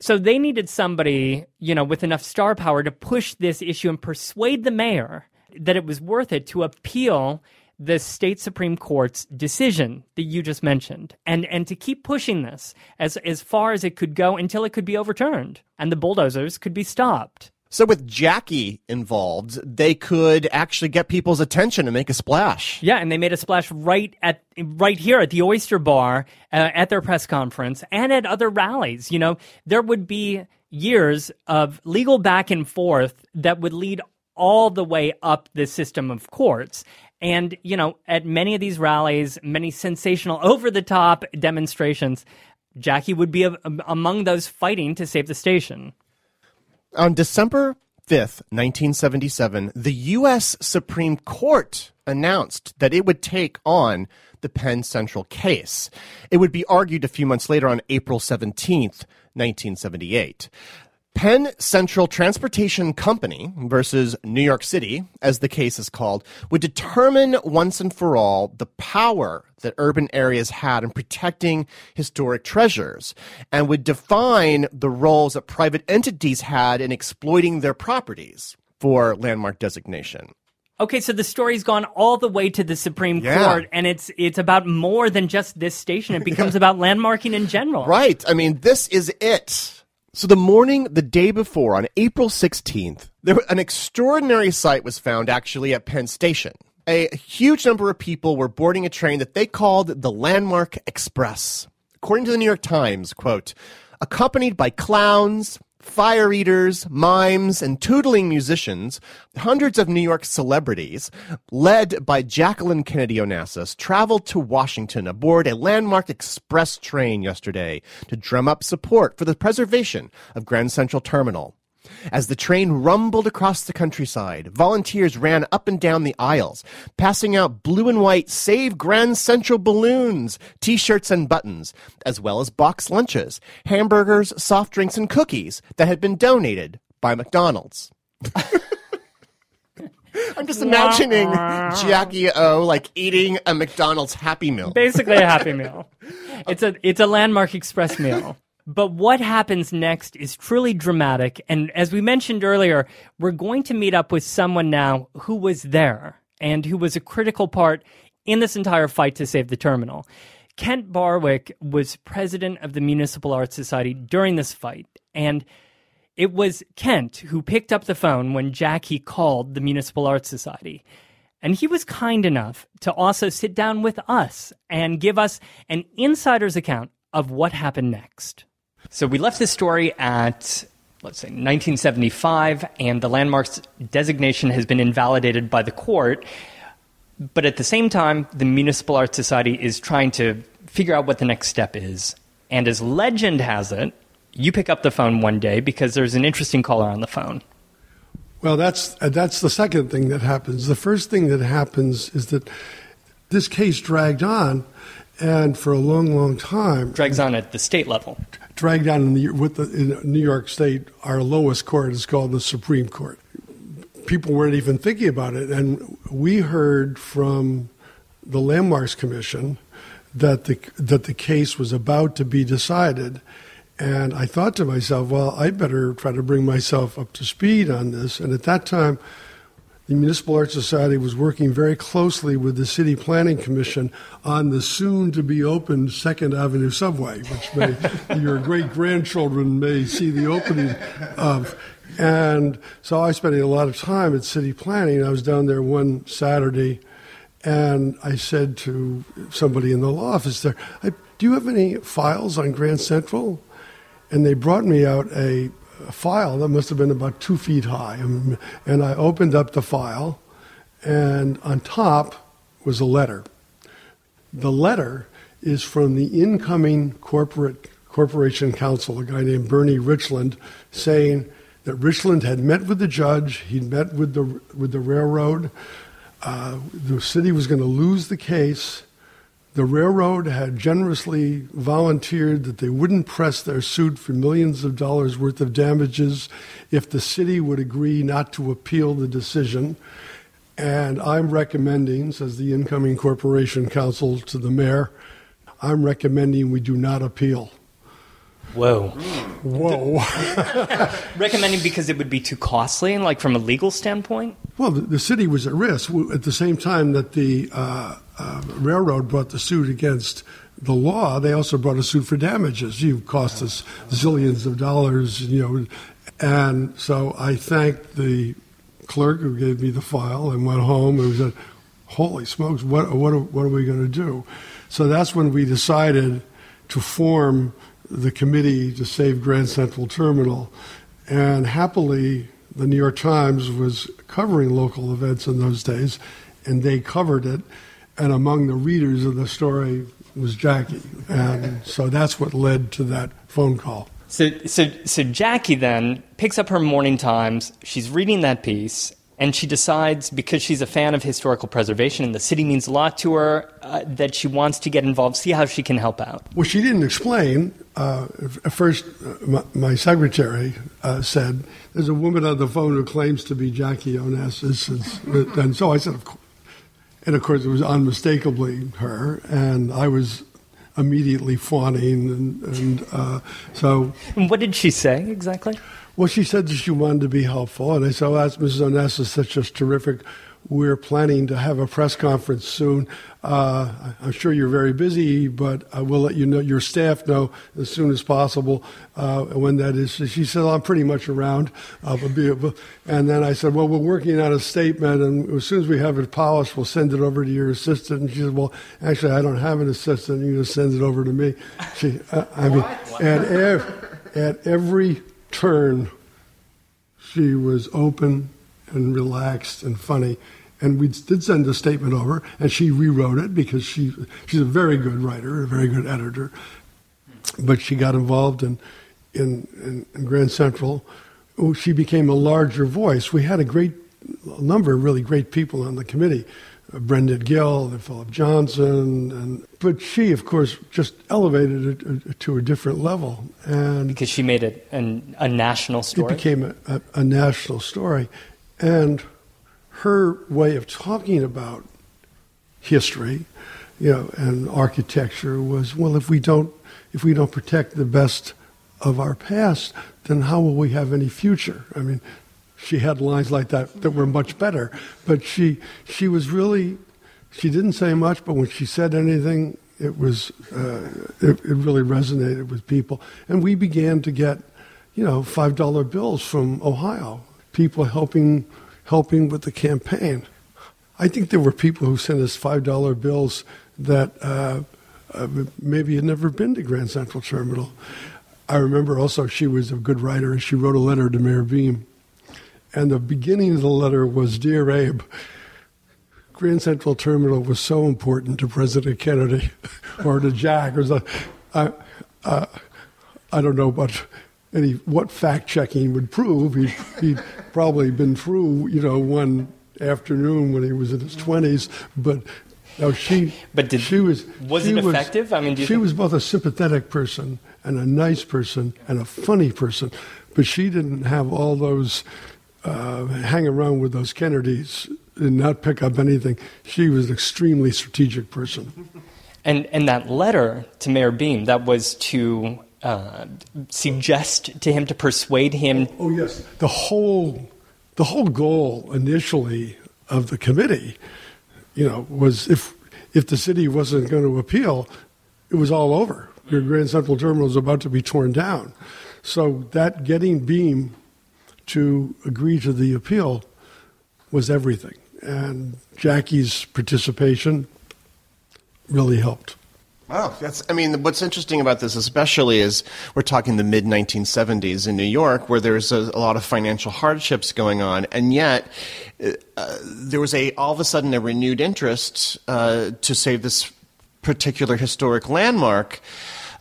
So they needed somebody, you know, with enough star power to push this issue and persuade the mayor that it was worth it to appeal the state supreme court's decision that you just mentioned and and to keep pushing this as as far as it could go until it could be overturned and the bulldozers could be stopped So with Jackie involved, they could actually get people's attention and make a splash. yeah and they made a splash right at right here at the oyster bar uh, at their press conference and at other rallies. You know there would be years of legal back and forth that would lead all the way up the system of courts. And you know at many of these rallies many sensational over the top demonstrations jackie would be a, among those fighting to save the station On December 5th, 1977, the U.S. Supreme Court announced that it would take on the Penn Central case. It would be argued a few months later on April 17th, 1978. Penn Central Transportation Company versus New York City, as the case is called, would determine once and for all the power that urban areas had in protecting historic treasures and would define the roles that private entities had in exploiting their properties for landmark designation. Okay, so the story's gone all the way to the Supreme Yeah. Court, and it's it's about more than just this station. It becomes about landmarking in general. Right. I mean, this is it. So the morning, the day before, on April 16th, there an extraordinary sight was found actually at Penn Station. A huge number of people were boarding a train that they called the Landmark Express. According to the New York Times, quote, accompanied by clowns, fire eaters, mimes, and tootling musicians, hundreds of New York celebrities, led by Jacqueline Kennedy Onassis, traveled to Washington aboard a landmark express train yesterday to drum up support for the preservation of Grand Central Terminal. As the train rumbled across the countryside, volunteers ran up and down the aisles, passing out blue and white Save Grand Central balloons, t shirts, and buttons, as well as box lunches, hamburgers, soft drinks, and cookies that had been donated by McDonald's. I'm just imagining Jackie O like eating a McDonald's Happy Meal. Basically, a Happy Meal. It's a it's a landmark express meal. But what happens next is truly dramatic. And as we mentioned earlier, we're going to meet up with someone now who was there and who was a critical part in this entire fight to save the terminal. Kent Barwick was president of the Municipal Arts Society during this fight. And it was Kent who picked up the phone when Jackie called the Municipal Arts Society. And he was kind enough to also sit down with us and give us an insider's account of what happened next. So we left this story at, let's say, 1975, and the landmark's designation has been invalidated by the court. But at the same time, the Municipal Arts Society is trying to figure out what the next step is. And as legend has it, you pick up the phone one day because there's an interesting caller on the phone. Well, that's uh, that's the second thing that happens. The first thing that happens is that this case dragged on, and for a long, long time, Drags on at the state level. Dragged on in the, with the in New York State. Our lowest court is called the Supreme Court. People weren't even thinking about it, and we heard from the Landmarks Commission that the that the case was about to be decided. And I thought to myself, well, I better try to bring myself up to speed on this. And at that time, the Municipal Arts Society was working very closely with the City Planning Commission on the soon to be opened Second Avenue subway, which may, your great grandchildren may see the opening of. And so I spent a lot of time at City Planning. I was down there one Saturday, and I said to somebody in the law office there, I, Do you have any files on Grand Central? And they brought me out a, a file that must have been about two feet high. And, I opened up the file, and on top was a letter. The letter is from the incoming corporate corporation counsel, a guy named Bernie Richland, saying that Richland had met with the judge, he'd met with the with the railroad. Uh, the city was going to lose the case. The railroad had generously volunteered that they wouldn't press their suit for millions of dollars worth of damages if the city would agree not to appeal the decision. And I'm recommending, says the incoming corporation counsel to the mayor, I'm recommending we do not appeal. Whoa. Whoa. Recommending because it would be too costly, and like from a legal standpoint? Well, the, the city was at risk at the same time that the uh, uh, railroad brought the suit against the law. They also brought a suit for damages. You've cost us zillions of dollars, you know. And so I thanked the clerk who gave me the file and went home and said, "Holy smokes! What what are, what are we going to do?" So that's when we decided to form the committee to save Grand Central Terminal. And happily, the New York Times was covering local events in those days, and they covered it. And among the readers of the story was Jackie. And so that's what led to that phone call. So, so, so Jackie then picks up her Morning Times. She's reading that piece, and she decides because she's a fan of historical preservation and the city means a lot to her uh, that she wants to get involved see how she can help out well she didn't explain uh, first uh, my, my, secretary uh, said there's a woman on the phone who claims to be jackie onassis and, and so i said of course and of course it was unmistakably her and i was immediately fawning and, and uh, so And what did she say exactly well, she said that she wanted to be helpful, and I said, well, that's Mrs. Onassis, that's just terrific. We're planning to have a press conference soon. Uh, I'm sure you're very busy, but I will let you know, your staff know as soon as possible uh, when that is. She said, I'm pretty much around. Uh, and then I said, Well, we're working on a statement, and as soon as we have it polished, we'll send it over to your assistant. And she said, Well, actually, I don't have an assistant. You just send it over to me. She, uh, I mean, at, ev- at every turn, she was open and relaxed and funny. And we did send a statement over, and she rewrote it because she she's a very good writer, a very good editor. But she got involved in in, in, in Grand Central. Oh, she became a larger voice. We had a great a number of really great people on the committee. Uh, Brendan Gill and Philip Johnson, and but she, of course, just elevated it to a different level, and because she made it an, a national story. It became a, a, a national story, and her way of talking about history, you know, and architecture was well. If we don't, if we don't protect the best of our past, then how will we have any future? I mean, she had lines like that that were much better. But she she was really she didn't say much, but when she said anything, it was uh, it, it, really resonated with people, and we began to get you know five dollar bills from Ohio, people helping helping with the campaign. I think there were people who sent us five dollar bills that uh, uh, maybe had never been to Grand Central Terminal. I remember also she was a good writer, and she wrote a letter to Mayor Beame and the beginning of the letter was Dear Abe, Grand Central Terminal was so important to President Kennedy or to Jack. Or the, I, uh, I don't know what any what fact checking would prove. He'd, he'd probably been through, you know, one afternoon when he was in his twenties, but no, she. But did she was was she it effective? I mean, she think? was both a sympathetic person and a nice person and a funny person, but she didn't have all those uh, hang around with those Kennedys and not pick up anything. She was an extremely strategic person. And and that letter to Mayor Beame that was to uh, suggest to him to persuade him. Oh, yes, the whole the whole goal initially of the committee, you know, was if if the city wasn't going to appeal, it was all over. Your Grand Central Terminal was about to be torn down. So that getting Beame to agree to the appeal was everything. And Jackie's participation really helped. Wow, that's. I mean, what's interesting about this, especially, is we're talking the mid 1970s in New York, where there's a, a lot of financial hardships going on, and yet uh, there was a all of a sudden a renewed interest uh, to save this particular historic landmark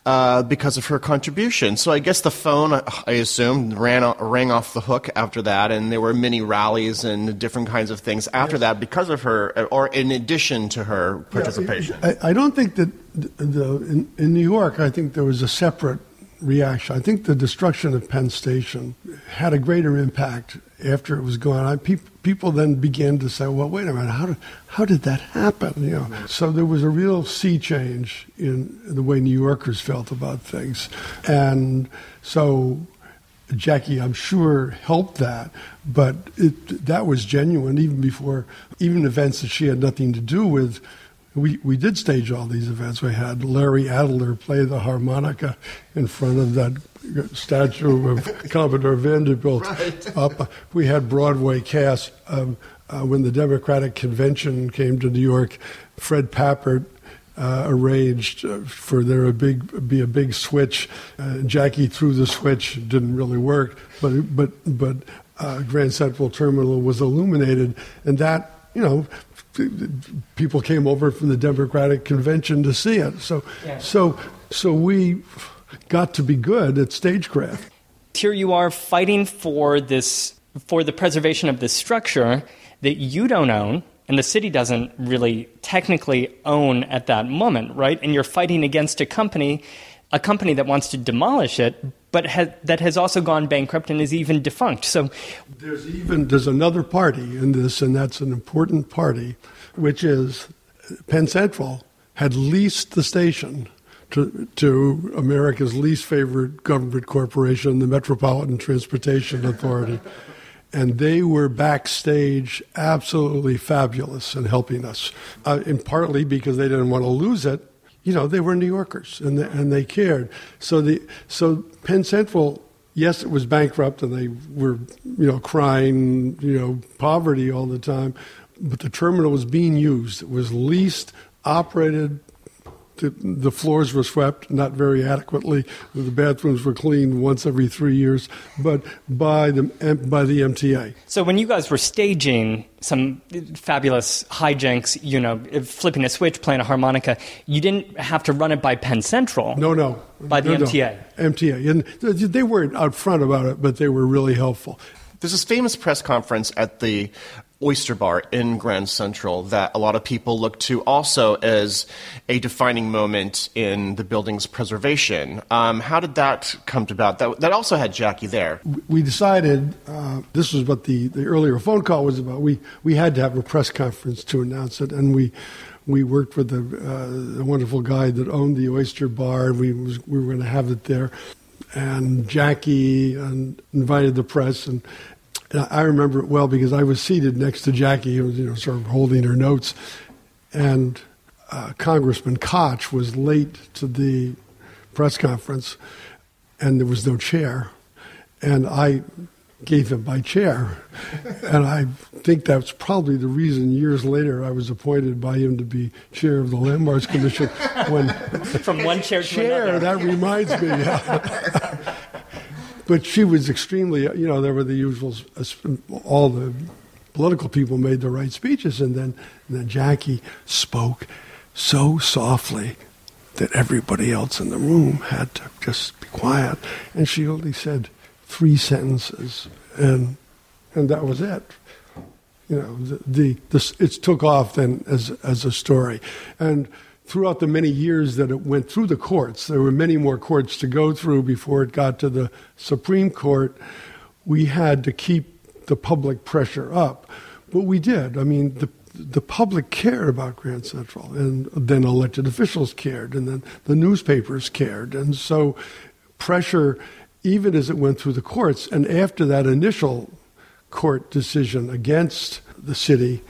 uh, because of her contribution. So I guess the phone, I assume, ran rang off the hook after that, and there were many rallies and different kinds of things after yes. that because of her, or in addition to her participation. Yeah, I, I, don't think that the, the in, in New York, I think there was a separate reaction. I think the destruction of Penn Station had a greater impact after it was gone. on, people people then began to say, "Well, wait a minute, how did how did that happen?" You know, so there was a real sea change in the way New Yorkers felt about things, and so Jackie, I'm sure, helped that, but it, that was genuine even before, even events that she had nothing to do with. We, we did stage all these events. We had Larry Adler play the harmonica in front of that statue of Commodore Vanderbilt. Right. Up. We had Broadway cast. Um, uh, when the Democratic Convention came to New York, Fred Papert uh, arranged uh, for there to big, be a big switch. Uh, Jackie threw the switch, didn't really work, but but but uh, Grand Central Terminal was illuminated, and that you know people came over from the Democratic Convention to see it. So yeah. so so we got to be good at stagecraft. Here you are fighting for this for the preservation of this structure that you don't own and the city doesn't really technically own at that moment, right? And you're fighting against a company, a company that wants to demolish it, but has, that has also gone bankrupt and is even defunct. So there's even there's another party in this, and that's an important party, which is Penn Central had leased the station to, to America's least favorite government corporation, the Metropolitan Transportation Authority and they were backstage absolutely fabulous in helping us. Uh, and partly because they didn't want to lose it, you know, they were New Yorkers and they, and they cared. So the so Penn Central, yes, it was bankrupt and they were you know crying you know poverty all the time, but the terminal was being used. It was leased, operated the, the floors were swept, not very adequately. The bathrooms were cleaned once every three years, but by the by the MTA. So when you guys were staging some fabulous hijinks, you know, flipping a switch, playing a harmonica, you didn't have to run it by Penn Central. No, no, by the no, MTA. No. MTA, and they weren't out front about it, but they were really helpful. There's this famous press conference at the Oyster Bar in Grand Central that a lot of people look to also as a defining moment in the building's preservation. Um, how did that come to about? That, that also had Jackie there. We decided uh, this was what the, the earlier phone call was about. We we had to have a press conference to announce it, and we we worked with the, uh, wonderful guy that owned the Oyster Bar. We was, we were going to have it there, and Jackie and invited the press, and I remember it well because I was seated next to Jackie, who was you know sort of holding her notes, and uh, Congressman Koch was late to the press conference, and there was no chair, and I gave him my chair, and I think that's probably the reason years later I was appointed by him to be chair of the Landmarks Commission. When from one chair to chair, another. that reminds me. Yeah but she was extremely, you know, there were the usual, all the political people made the right speeches, and then, and then Jackie spoke so softly that everybody else in the room had to just be quiet, and she only said three sentences, and and that was it. You know, the, the, the it took off then as as a story, and throughout the many years that it went through the courts, there were many more courts to go through before it got to the Supreme Court. We had to keep the public pressure up, but we did. I mean, the the public cared about Grand Central, and then elected officials cared, and then the newspapers cared, and so pressure, even as it went through the courts, and after that initial court decision against the city,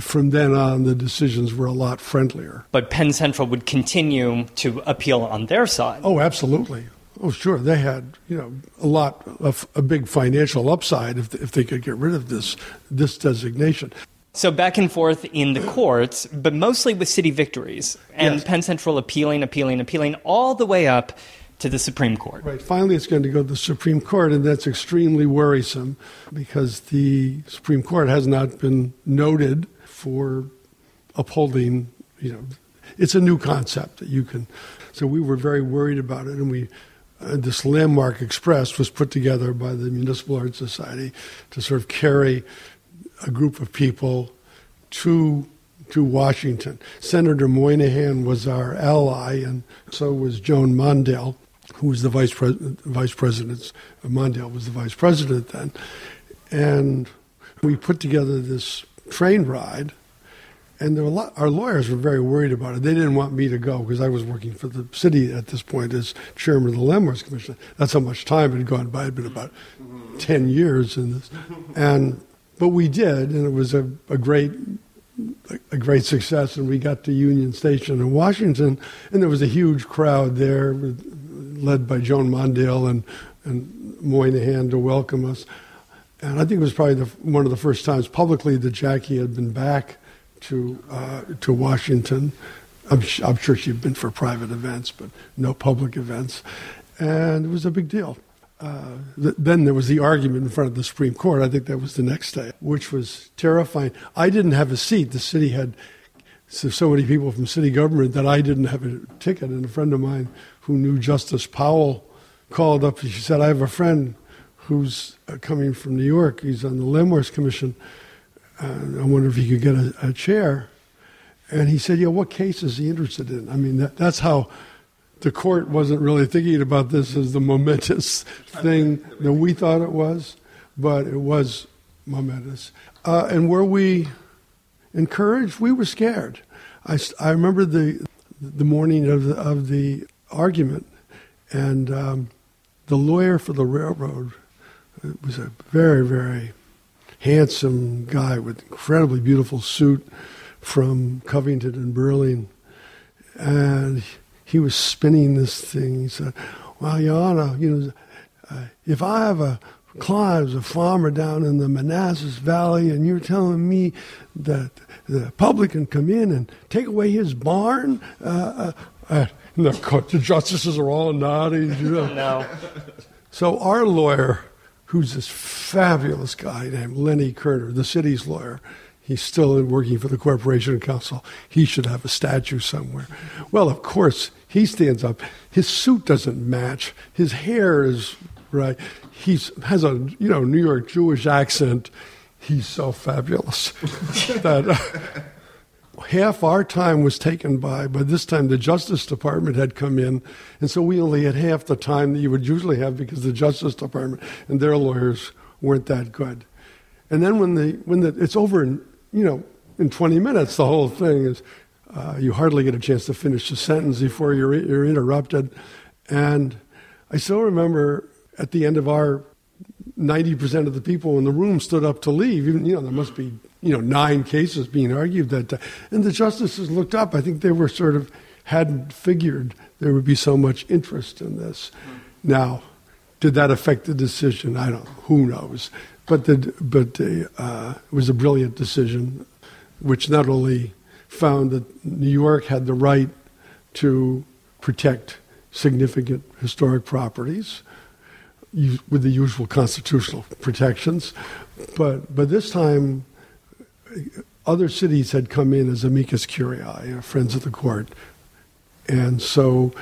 from then on, the decisions were a lot friendlier. But Penn Central would continue to appeal on their side. Oh, absolutely. Oh, sure. They had, you know, a lot of a big financial upside if, if they could get rid of this this designation. So back and forth in the courts, but mostly with city victories, and yes. Penn Central appealing, appealing, appealing, all the way up to the Supreme Court. Right. Finally, it's going to go to the Supreme Court, and that's extremely worrisome because the Supreme Court has not been noted for upholding, you know, it's a new concept that you can. So we were very worried about it, and we. Uh, this landmark express was put together by the Municipal Art Society to sort of carry a group of people to to Washington. Senator Moynihan was our ally, and so was Joan Mondale who was the vice president, vice president, Mondale was the vice president then. And we put together this train ride, and lot, our lawyers were very worried about it. They didn't want me to go because I was working for the city at this point as chairman of the Landmarks Commission. That's how much time had gone by. It had been about 10 years in this. And, but we did, and it was a, a great a great success, and we got to Union Station in Washington, and there was a huge crowd there, led by Joan Mondale and, and Moynihan to welcome us. And I think it was probably the, one of the first times publicly that Jackie had been back to uh, to Washington. I'm, I'm sure she'd been for private events, but no public events, and it was a big deal. Uh, th- then there was the argument in front of the Supreme Court. I think that was the next day, which was terrifying. I didn't have a seat. The city had so, so many people from city government that I didn't have a ticket. And a friend of mine who knew Justice Powell called up she said, I have a friend who's uh, coming from New York. He's on the Landmarks Commission. Uh, I wonder if he could get a, a, chair. And he said, Yeah, what case is he interested in? I mean, that, that's how the court wasn't really thinking about this as the momentous thing that we thought it was, but it was momentous. Uh, and were we encouraged? We were scared. I, I remember the the morning of the, of the argument, and um, the lawyer for the railroad was a very very handsome guy with incredibly beautiful suit from Covington and Burling, and he was spinning this thing. He said, "Well, Your Honor, you know, uh, if I have a client who's a farmer down in the Manassas Valley, and you're telling me that the public can come in and take away his barn." Uh, uh, uh the, court, the justices are all nodding. You know. no. So our lawyer, who's this fabulous guy named Lenny Koerner, the city's lawyer, He's still working for the Corporation counsel. He should have a statue somewhere. Well, of course, he stands up. His suit doesn't match. His hair is right. He has a you know New York Jewish accent. He's so fabulous that uh, half our time was taken by. By this time, the Justice Department had come in, and so we only had half the time that you would usually have because the Justice Department and their lawyers weren't that good. And then when the when the it's over in you know, in 20 minutes, the whole thing is uh, you hardly get a chance to finish the sentence before you're, you're interrupted. And I still remember at the end of our 90% of the people in the room stood up to leave. Even, you know, there must be, you know, nine cases being argued that day. And the justices looked up. I think they were sort of, hadn't figured there would be so much interest in this. Now, did that affect the decision? I don't. Who knows? But, the, but the, uh, it was a brilliant decision, which not only found that New York had the right to protect significant historic properties with the usual constitutional protections, but, but this time other cities had come in as amicus curiae, you know, friends of the court. And so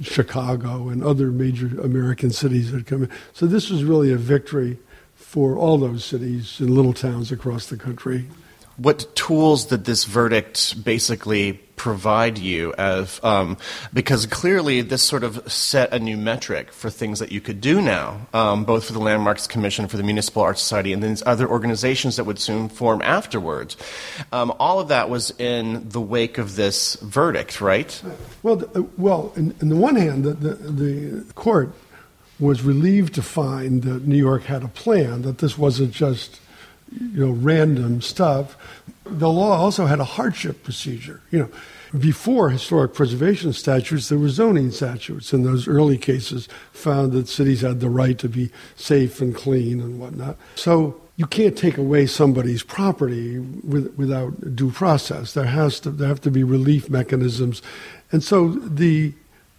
Chicago and other major American cities had come in. So this was really a victory for all those cities and little towns across the country. What tools did this verdict basically provide you as um, because clearly this sort of set a new metric for things that you could do now um, both for the landmarks commission for the municipal art society and then other organizations that would soon form afterwards. Um, all of that was in the wake of this verdict right? Well the, well in, in the one hand the, the, the court was relieved to find that New York had a plan, that this wasn't just you know random stuff. The law also had a hardship procedure. You know, before historic preservation statutes, there were zoning statutes, and those early cases found that cities had the right to be safe and clean and whatnot. So you can't take away somebody's property with, without due process. There has to there have to be relief mechanisms, and so the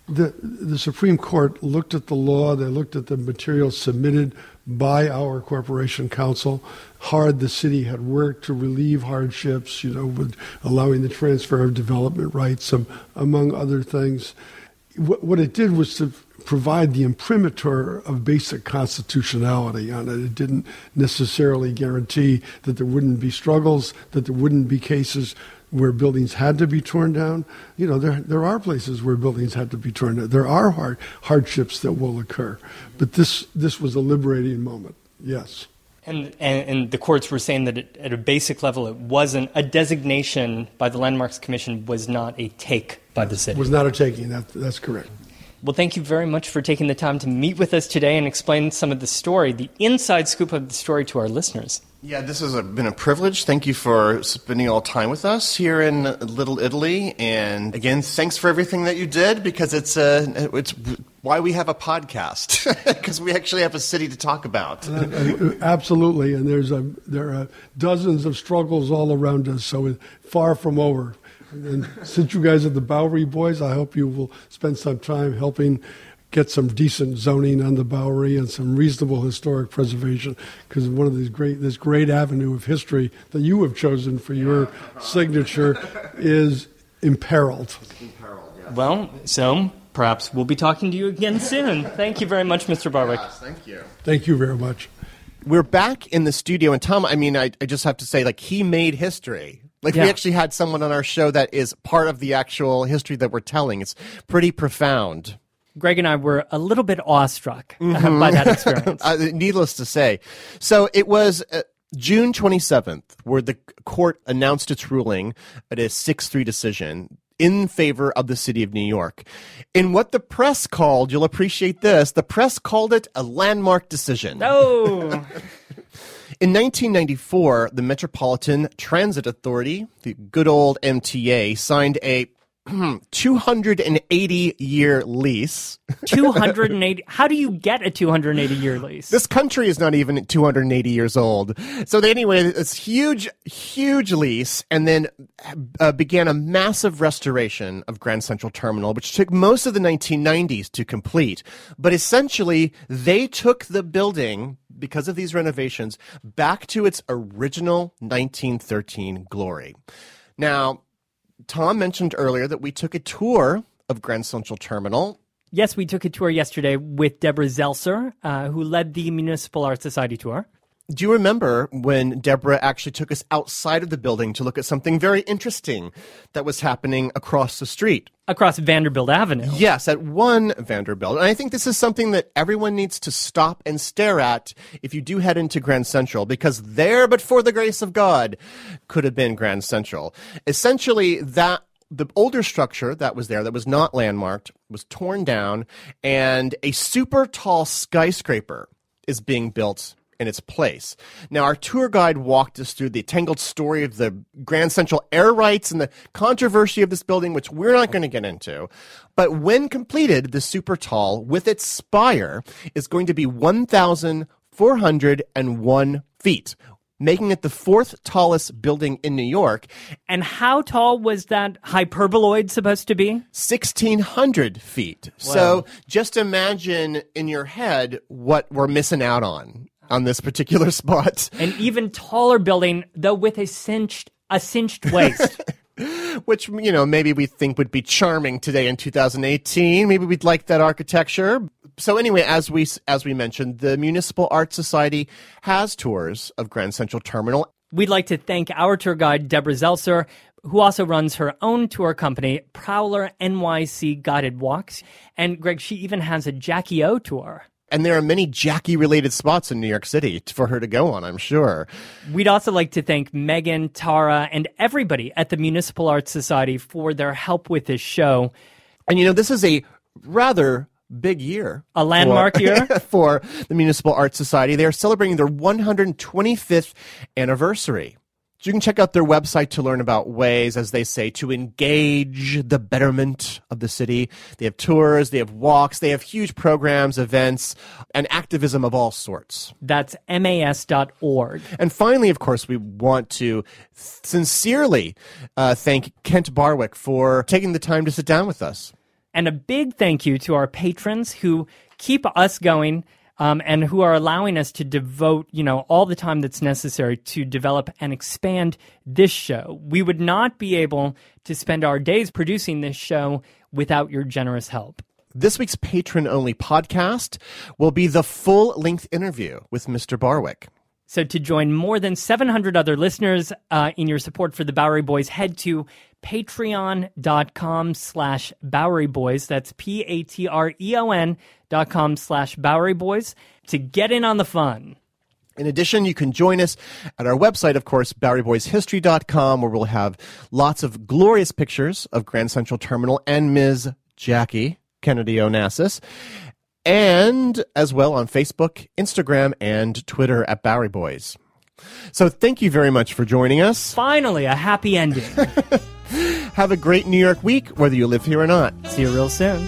the, the Supreme Court looked at the law, they looked at the material submitted by our corporation counsel, hard the city had worked to relieve hardships, you know, with allowing the transfer of development rights, um, among other things. What, what it did was to provide the imprimatur of basic constitutionality on it. It didn't necessarily guarantee that there wouldn't be struggles, that there wouldn't be cases where buildings had to be torn down. You know, there, there are places where buildings had to be torn down. There are hard, hardships that will occur. But this, this was a liberating moment, yes. And, and, and the courts were saying that it, at a basic level, it wasn't a designation by the Landmarks Commission was not a take by the city. Was not a taking. That, that's correct. Well, thank you very much for taking the time to meet with us today and explain some of the story, the inside scoop of the story to our listeners. Yeah, this has been a privilege. Thank you for spending all time with us here in Little Italy, and again, thanks for everything that you did because it's uh, it's why we have a podcast because we actually have a city to talk about. Uh, uh, absolutely, and there's a there are dozens of struggles all around us, so far from over. And since you guys are the Bowery Boys, I hope you will spend some time helping get some decent zoning on the Bowery and some reasonable historic preservation because one of these great this great avenue of history that you have chosen for your signature is imperiled. Well, so perhaps we'll be talking to you again soon. Thank you very much, Mr. Barwick. Yes, thank you. Thank you very much. We're back in the studio, and Tom, I mean, I, I just have to say, like, he made history. Like yeah. we actually had someone on our show that is part of the actual history that we're telling. It's pretty profound. Greg and I were a little bit awestruck mm-hmm. by that experience. uh, needless to say. So it was uh, June 27th where the court announced its ruling at a 6 3 decision in favor of the city of New York. In what the press called, you'll appreciate this, the press called it a landmark decision. Oh. In 1994, the Metropolitan Transit Authority, the good old MTA, signed a 280 year lease. 280. How do you get a 280 year lease? This country is not even 280 years old. So, they, anyway, this huge, huge lease, and then uh, began a massive restoration of Grand Central Terminal, which took most of the 1990s to complete. But essentially, they took the building because of these renovations, back to its original 1913 glory. Now, Tom mentioned earlier that we took a tour of Grand Central Terminal. Yes, we took a tour yesterday with Deborah Zelser, uh, who led the Municipal Art Society tour. Do you remember when Deborah actually took us outside of the building to look at something very interesting that was happening across the street? Across Vanderbilt Avenue. Yes, at one Vanderbilt. And I think this is something that everyone needs to stop and stare at if you do head into Grand Central, because there, but for the grace of God, could have been Grand Central. Essentially, that the older structure that was there that was not landmarked was torn down and a super tall skyscraper is being built in its place. Now, our tour guide walked us through the tangled story of the Grand Central air rights and the controversy of this building, which we're not going to get into. But when completed, the super tall with its spire is going to be 1,401 feet, making it the fourth tallest building in New York. And how tall was that hyperboloid supposed to be? 1,600 feet. Wow. So just imagine in your head what we're missing out on on this particular spot. An even taller building, though with a cinched a cinched waist. Which, you know, maybe we think would be charming today in 2018. Maybe we'd like that architecture. So anyway, as we as we mentioned, the Municipal Art Society has tours of Grand Central Terminal. We'd like to thank our tour guide Deborah Zelser, who also runs her own tour company, Prowler NYC Guided Walks. And Greg, she even has a Jackie O tour. And there are many Jackie related spots in New York City for her to go on, I'm sure. We'd also like to thank Megan, Tara, and everybody at the Municipal Arts Society for their help with this show. And you know, this is a rather big year. A landmark for, year? for the Municipal Arts Society. They are celebrating their 125th anniversary. So you can check out their website to learn about ways, as they say, to engage the betterment of the city. They have tours, they have walks, they have huge programs, events, and activism of all sorts. That's mas.org. And finally, of course, we want to sincerely uh, thank Kent Barwick for taking the time to sit down with us. And a big thank you to our patrons who keep us going um, and who are allowing us to devote, you know, all the time that's necessary to develop and expand this show. We would not be able to spend our days producing this show without your generous help. This week's patron only podcast will be the full length interview with Mr. Barwick. So, to join more than 700 other listeners uh, in your support for the Bowery Boys, head to patreon.com slash Bowery Boys. That's P A T R E O N dot com slash Bowery Boys to get in on the fun. In addition, you can join us at our website, of course, BoweryBoysHistory.com, where we'll have lots of glorious pictures of Grand Central Terminal and Ms. Jackie Kennedy Onassis, and as well on Facebook, Instagram, and Twitter at Bowery Boys. So thank you very much for joining us. Finally, a happy ending. Have a great New York week, whether you live here or not. See you real soon.